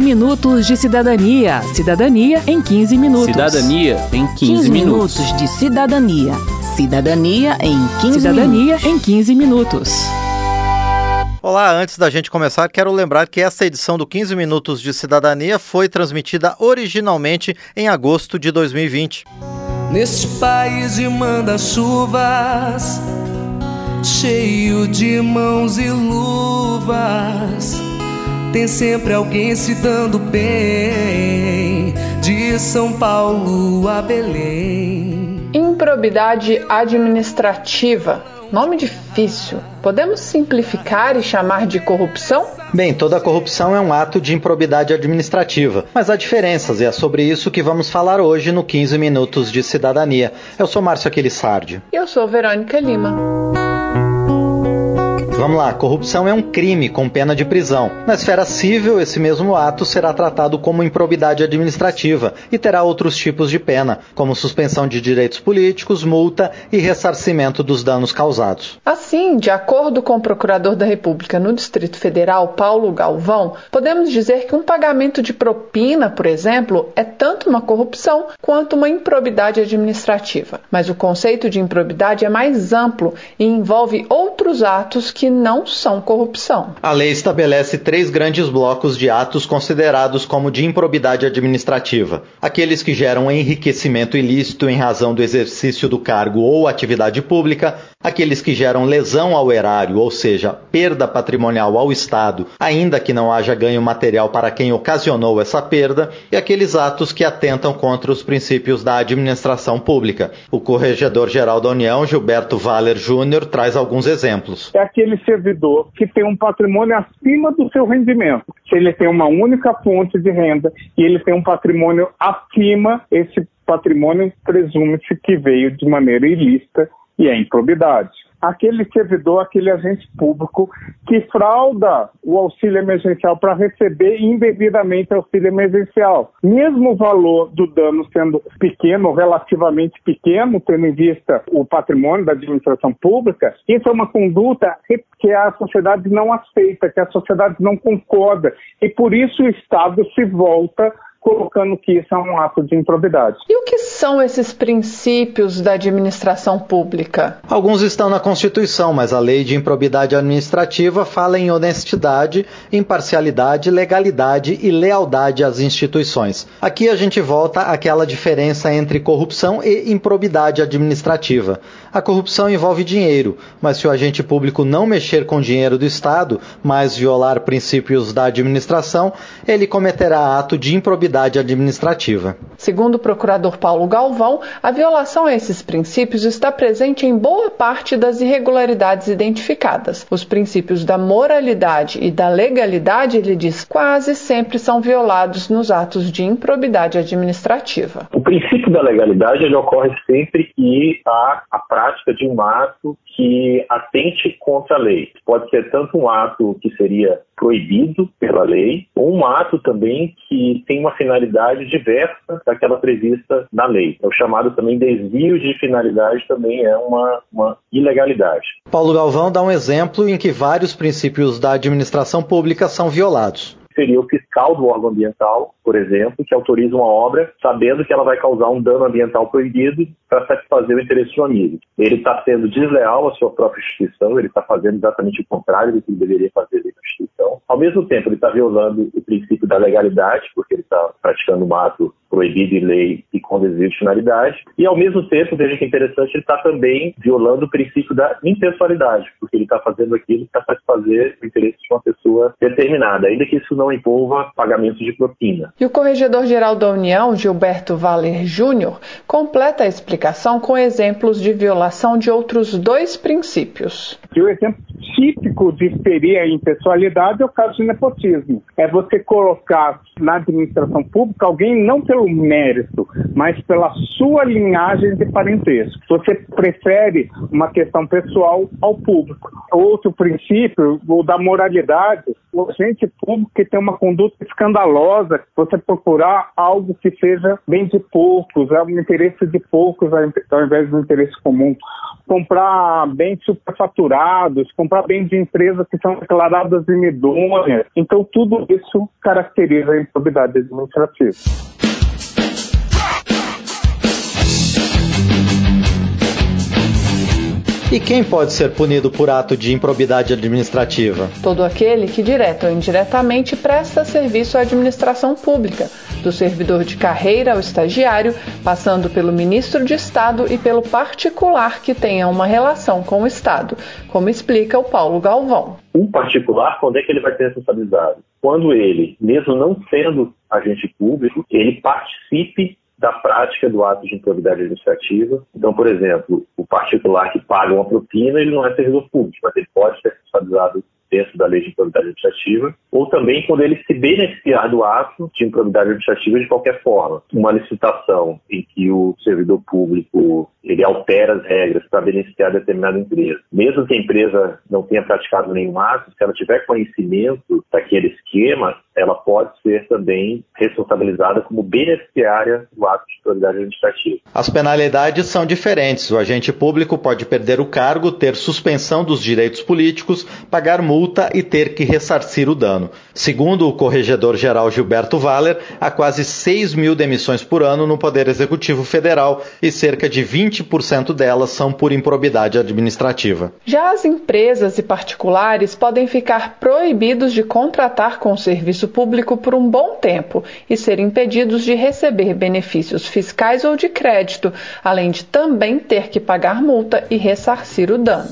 15 minutos de cidadania. Cidadania em 15 minutos. Cidadania em 15, 15 minutos. minutos de cidadania. Cidadania em 15 Cidadania em 15 minutos. Olá, antes da gente começar, quero lembrar que essa edição do 15 Minutos de Cidadania foi transmitida originalmente em agosto de 2020. Neste país de manda-chuvas, cheio de mãos e luvas, tem sempre alguém se dando bem, de São Paulo a Belém. Improbidade administrativa. Nome difícil. Podemos simplificar e chamar de corrupção? Bem, toda corrupção é um ato de improbidade administrativa, mas há diferenças e é sobre isso que vamos falar hoje no 15 Minutos de Cidadania. Eu sou Márcio Aquilissardi. Eu sou Verônica Lima. Vamos lá, corrupção é um crime com pena de prisão. Na esfera civil, esse mesmo ato será tratado como improbidade administrativa e terá outros tipos de pena, como suspensão de direitos políticos, multa e ressarcimento dos danos causados. Assim, de acordo com o Procurador da República no Distrito Federal, Paulo Galvão, podemos dizer que um pagamento de propina, por exemplo, é tanto uma corrupção quanto uma improbidade administrativa. Mas o conceito de improbidade é mais amplo e envolve outros atos que não são corrupção. A lei estabelece três grandes blocos de atos considerados como de improbidade administrativa: aqueles que geram enriquecimento ilícito em razão do exercício do cargo ou atividade pública, aqueles que geram lesão ao erário, ou seja, perda patrimonial ao Estado, ainda que não haja ganho material para quem ocasionou essa perda, e aqueles atos que atentam contra os princípios da administração pública. O Corregedor-Geral da União, Gilberto Valer Júnior, traz alguns exemplos. É aquele servidor que tem um patrimônio acima do seu rendimento. Se ele tem uma única fonte de renda e ele tem um patrimônio acima, esse patrimônio presume-se que veio de maneira ilícita e é improbidade. Aquele servidor, aquele agente público que frauda o auxílio emergencial para receber indevidamente auxílio emergencial. Mesmo o valor do dano sendo pequeno, relativamente pequeno, tendo em vista o patrimônio da administração pública, isso é uma conduta que a sociedade não aceita, que a sociedade não concorda. E por isso o Estado se volta colocando que isso é um ato de improbidade. E o que são esses princípios da administração pública? Alguns estão na Constituição, mas a lei de improbidade administrativa fala em honestidade, imparcialidade, legalidade e lealdade às instituições. Aqui a gente volta àquela diferença entre corrupção e improbidade administrativa. A corrupção envolve dinheiro, mas se o agente público não mexer com dinheiro do Estado, mas violar princípios da administração, ele cometerá ato de improbidade administrativa. Segundo o procurador Paulo Galvão, a violação a esses princípios está presente em boa parte das irregularidades identificadas. Os princípios da moralidade e da legalidade, ele diz, quase sempre são violados nos atos de improbidade administrativa. O princípio da legalidade ele ocorre sempre que há a prática de um ato que atente contra a lei. Pode ser tanto um ato que seria proibido pela lei, ou um ato também que tem uma finalidade diversa daquela prevista na lei. É o chamado também desvio de finalidade também é uma, uma ilegalidade. Paulo Galvão dá um exemplo em que vários princípios da administração pública são violados seria o fiscal do órgão ambiental, por exemplo, que autoriza uma obra sabendo que ela vai causar um dano ambiental proibido para satisfazer o interesse de um amigo. Ele está sendo desleal à sua própria instituição, ele está fazendo exatamente o contrário do que ele deveria fazer da instituição. Ao mesmo tempo, ele está violando o princípio da legalidade, porque ele está praticando um ato proibido em lei e com desvio. E, ao mesmo tempo, veja que é interessante, ele está também violando o princípio da impessoalidade, porque ele está fazendo aquilo para satisfazer o interesse de uma pessoa determinada, ainda que isso não envolva pagamento de propina. E o Corregedor-Geral da União, Gilberto Valer Júnior, completa a explicação com exemplos de violação de outros dois princípios. E o exemplo típico de seria a impessoalidade é o caso de nepotismo. É você colocar na administração pública alguém não pelo mérito, mas pela sua linhagem de parentesco. Você prefere uma questão pessoal ao público. Outro princípio, o da moralidade, o agente público que tem uma conduta escandalosa, você procurar algo que seja bem de poucos, é um interesse de poucos ao invés do interesse comum. Comprar bens superfaturados, comprar bens de empresas que são declaradas imidôneas. Então, tudo isso caracteriza a improbidade administrativa. E quem pode ser punido por ato de improbidade administrativa? Todo aquele que, direto ou indiretamente, presta serviço à administração pública, do servidor de carreira ao estagiário, passando pelo ministro de Estado e pelo particular que tenha uma relação com o Estado, como explica o Paulo Galvão. O particular, quando é que ele vai ser responsabilizado? Quando ele, mesmo não sendo agente público, ele participe da prática do ato de improbidade administrativa. Então, por exemplo, o particular que paga uma propina, ele não é servidor público, mas ele pode ser responsabilizado dentro da lei de improbidade administrativa, ou também quando ele se beneficiar do ato de improbidade administrativa de qualquer forma. Uma licitação em que o servidor público ele altera as regras para beneficiar determinada empresa. Mesmo que a empresa não tenha praticado nenhum ato, se ela tiver conhecimento daquele esquema, ela pode ser também responsabilizada como beneficiária do ato de autoridade administrativa. As penalidades são diferentes. O agente público pode perder o cargo, ter suspensão dos direitos políticos, pagar multa e ter que ressarcir o dano. Segundo o corregedor-geral Gilberto Valer, há quase 6 mil demissões por ano no Poder Executivo Federal e cerca de 20% delas são por improbidade administrativa. Já as empresas e particulares podem ficar proibidos de contratar com o serviço público por um bom tempo e ser impedidos de receber benefícios fiscais ou de crédito, além de também ter que pagar multa e ressarcir o dano.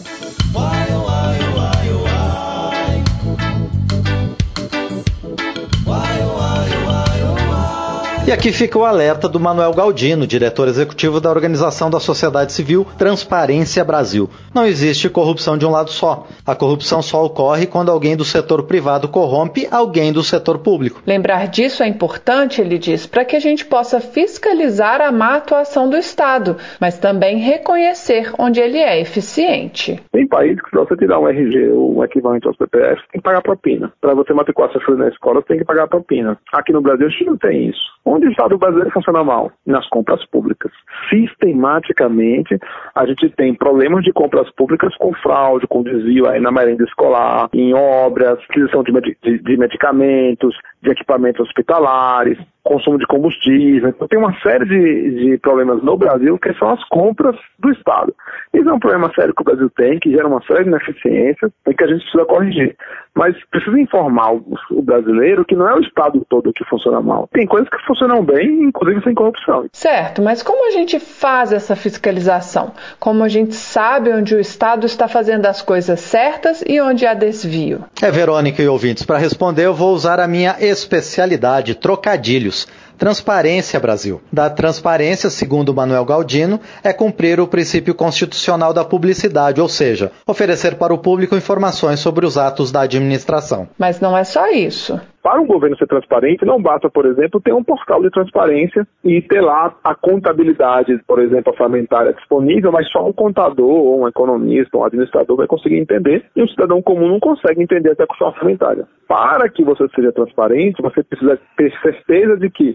E aqui fica o alerta do Manuel Galdino, diretor executivo da Organização da Sociedade Civil Transparência Brasil. Não existe corrupção de um lado só. A corrupção só ocorre quando alguém do setor privado corrompe alguém do setor público. Lembrar disso é importante, ele diz, para que a gente possa fiscalizar a má atuação do Estado, mas também reconhecer onde ele é eficiente. Tem países que, para você tirar um RG ou um equivalente ao CPF, tem que pagar propina. Para você matricular seu filho na escola, tem que pagar propina. Aqui no Brasil, a gente não tem isso. Onde o Estado brasileiro funciona mal? Nas compras públicas. Sistematicamente, a gente tem problemas de compras públicas com fraude, com desvio aí na merenda escolar, em obras, aquisição de, de, de medicamentos, de equipamentos hospitalares, consumo de combustível. Então tem uma série de, de, problemas no Brasil que são as compras do Estado. Isso é um problema sério que o Brasil tem, que gera uma série de ineficiências e que a gente precisa corrigir. Mas precisa informar o, o brasileiro que não é o Estado todo que funciona mal. Tem coisas que funcionam bem, inclusive sem corrupção. Certo, mas como a gente faz essa fiscalização? Como a gente sabe onde o Estado está fazendo as coisas certas e onde há desvio? É, Verônica e ouvintes, para responder eu vou usar a minha especialidade, trocadilhos. Transparência, Brasil. Da transparência, segundo Manuel Galdino, é cumprir o princípio constitucional da publicidade, ou seja, oferecer para o público informações sobre os atos da administração. Mas não é só isso. Para um governo ser transparente, não basta, por exemplo, ter um portal de transparência e ter lá a contabilidade, por exemplo, orçamentária disponível, mas só um contador, ou um economista, um administrador vai conseguir entender, e um cidadão comum não consegue entender essa questão orçamentária. Para que você seja transparente, você precisa ter certeza de que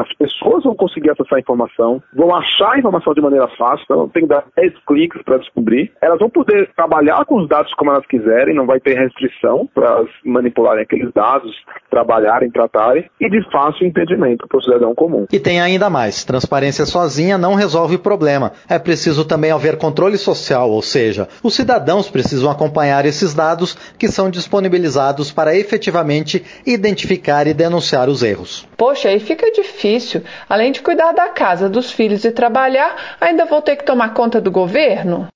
as pessoas vão conseguir acessar a informação, vão achar a informação de maneira fácil, então tem que dar 10 cliques para descobrir. Elas vão poder trabalhar com os dados como elas quiserem, não vai ter restrição para manipularem aqueles dados, trabalharem, tratarem, e de fácil entendimento para o cidadão comum. E tem ainda mais: transparência sozinha não resolve o problema. É preciso também haver controle social, ou seja, os cidadãos precisam acompanhar esses dados que são disponibilizados para efetivamente identificar e denunciar os erros. Poxa, aí fica difícil. Além de cuidar da casa, dos filhos e trabalhar, ainda vou ter que tomar conta do governo?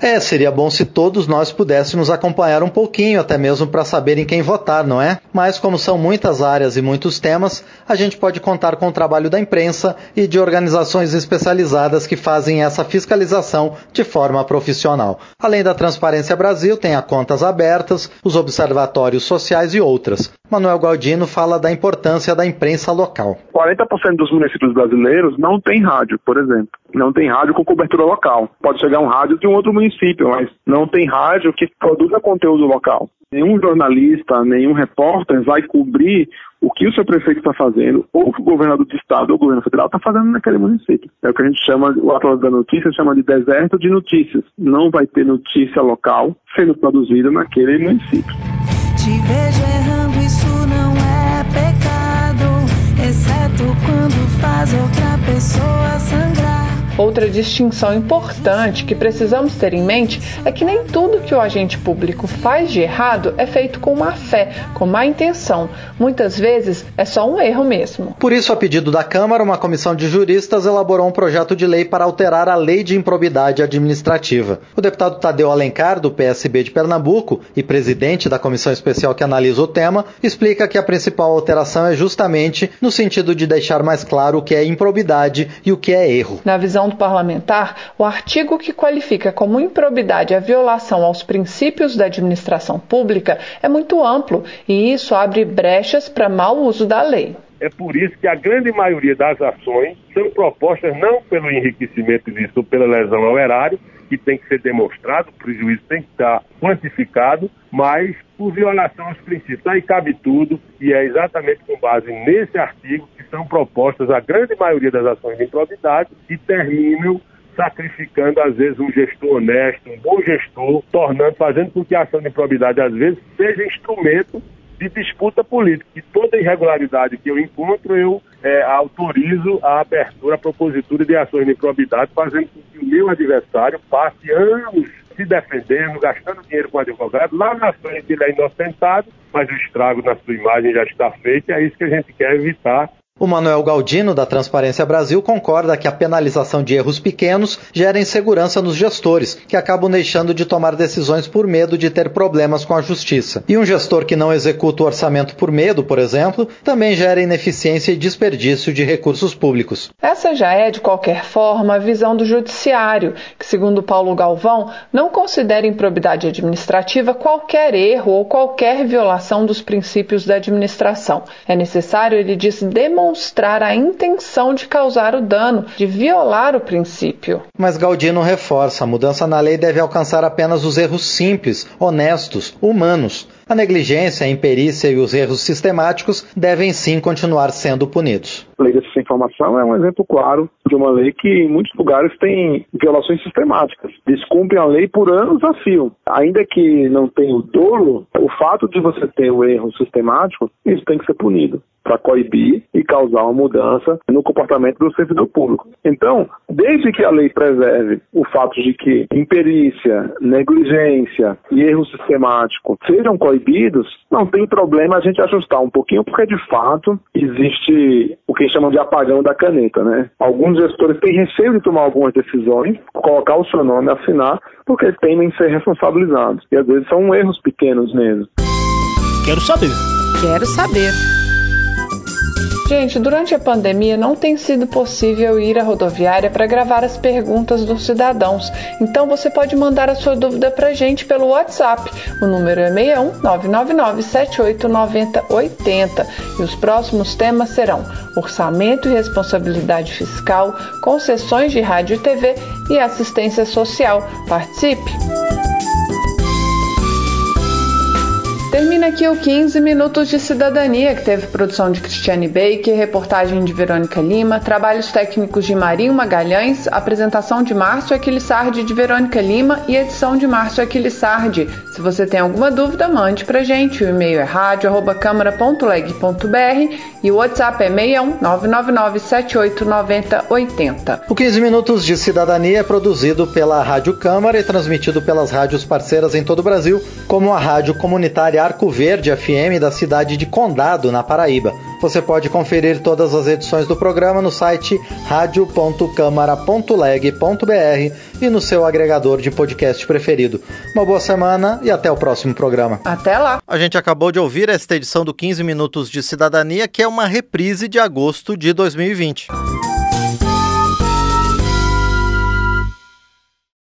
É, seria bom se todos nós pudéssemos acompanhar um pouquinho, até mesmo para saber em quem votar, não é? Mas como são muitas áreas e muitos temas, a gente pode contar com o trabalho da imprensa e de organizações especializadas que fazem essa fiscalização de forma profissional. Além da Transparência Brasil, tem a Contas Abertas, os observatórios sociais e outras. Manuel Galdino fala da importância da imprensa local. 40% dos municípios brasileiros não tem rádio, por exemplo. Não tem rádio com cobertura local. Pode chegar um rádio de um outro município, mas não tem rádio que produza conteúdo local. Nenhum jornalista, nenhum repórter vai cobrir o que o seu prefeito está fazendo, ou o que o governador do estado ou o governo federal está fazendo naquele município. É o que a gente chama, o Atlas da Notícia chama de deserto de notícias. Não vai ter notícia local sendo produzida naquele município. Te vejo errando, pecado, exceto quando faz outra pessoa sangrar. Outra distinção importante que precisamos ter em mente é que nem tudo que o agente público faz de errado é feito com má fé, com má intenção. Muitas vezes é só um erro mesmo. Por isso, a pedido da Câmara, uma comissão de juristas elaborou um projeto de lei para alterar a lei de improbidade administrativa. O deputado Tadeu Alencar, do PSB de Pernambuco e presidente da comissão especial que analisa o tema, explica que a principal alteração é justamente no sentido de deixar mais claro o que é improbidade e o que é erro. Na visão do parlamentar, o artigo que qualifica como improbidade a violação aos princípios da administração pública é muito amplo e isso abre brechas para mau uso da lei. É por isso que a grande maioria das ações são propostas não pelo enriquecimento ilícito ou pela lesão ao erário, que tem que ser demonstrado, o prejuízo tem que estar quantificado, mas por violação aos princípios. Aí cabe tudo, e é exatamente com base nesse artigo que são propostas a grande maioria das ações de improbidade e terminam sacrificando, às vezes, um gestor honesto, um bom gestor, tornando, fazendo com que a ação de improbidade, às vezes, seja instrumento de disputa política. E toda irregularidade que eu encontro, eu é, autorizo a abertura, a propositura de ações de improbidade, fazendo com que o meu adversário passe anos se defendendo, gastando dinheiro com advogado. Lá na frente ele é inocentado, mas o estrago na sua imagem já está feito e é isso que a gente quer evitar o Manuel Galdino, da Transparência Brasil, concorda que a penalização de erros pequenos gera insegurança nos gestores, que acabam deixando de tomar decisões por medo de ter problemas com a justiça. E um gestor que não executa o orçamento por medo, por exemplo, também gera ineficiência e desperdício de recursos públicos. Essa já é, de qualquer forma, a visão do Judiciário, que, segundo Paulo Galvão, não considera improbidade administrativa qualquer erro ou qualquer violação dos princípios da administração. É necessário, ele diz, demonstrar demonstrar a intenção de causar o dano, de violar o princípio. Mas Galdino reforça: a mudança na lei deve alcançar apenas os erros simples, honestos, humanos. A negligência, a imperícia e os erros sistemáticos devem sim continuar sendo punidos. A lei de informação é um exemplo claro de uma lei que em muitos lugares tem violações sistemáticas. Descumprem a lei por anos a fio. Ainda que não tenha o dolo, o fato de você ter o erro sistemático, isso tem que ser punido para coibir e causar uma mudança no comportamento do servidor público. Então, desde que a lei preserve o fato de que imperícia, negligência e erro sistemático sejam coibidos, não tem problema a gente ajustar um pouquinho, porque de fato existe o que chamam de apagão da caneta, né? Alguns gestores têm receio de tomar algumas decisões, colocar o seu nome, assinar, porque temem ser responsabilizados. E às vezes são erros pequenos mesmo. Quero saber. Quero saber. Gente, durante a pandemia não tem sido possível ir à rodoviária para gravar as perguntas dos cidadãos. Então você pode mandar a sua dúvida para a gente pelo WhatsApp. O número é 61 999 789080 e os próximos temas serão orçamento e responsabilidade fiscal, concessões de rádio e TV e assistência social. Participe! Termina aqui o 15 Minutos de Cidadania, que teve produção de Cristiane Baker, reportagem de Verônica Lima, trabalhos técnicos de Marinho Magalhães, apresentação de Márcio Aquilissardi de Verônica Lima e edição de Márcio Aquilissardi. Se você tem alguma dúvida, mande pra gente. O e-mail é rádio.câmara.leg.br e o WhatsApp é 61 999 789080. O 15 Minutos de Cidadania é produzido pela Rádio Câmara e transmitido pelas rádios parceiras em todo o Brasil, como a Rádio Comunitária Arco Verde FM da cidade de Condado, na Paraíba. Você pode conferir todas as edições do programa no site radio.câmara.leg.br e no seu agregador de podcast preferido. Uma boa semana e até o próximo programa. Até lá! A gente acabou de ouvir esta edição do 15 Minutos de Cidadania, que é uma reprise de agosto de 2020.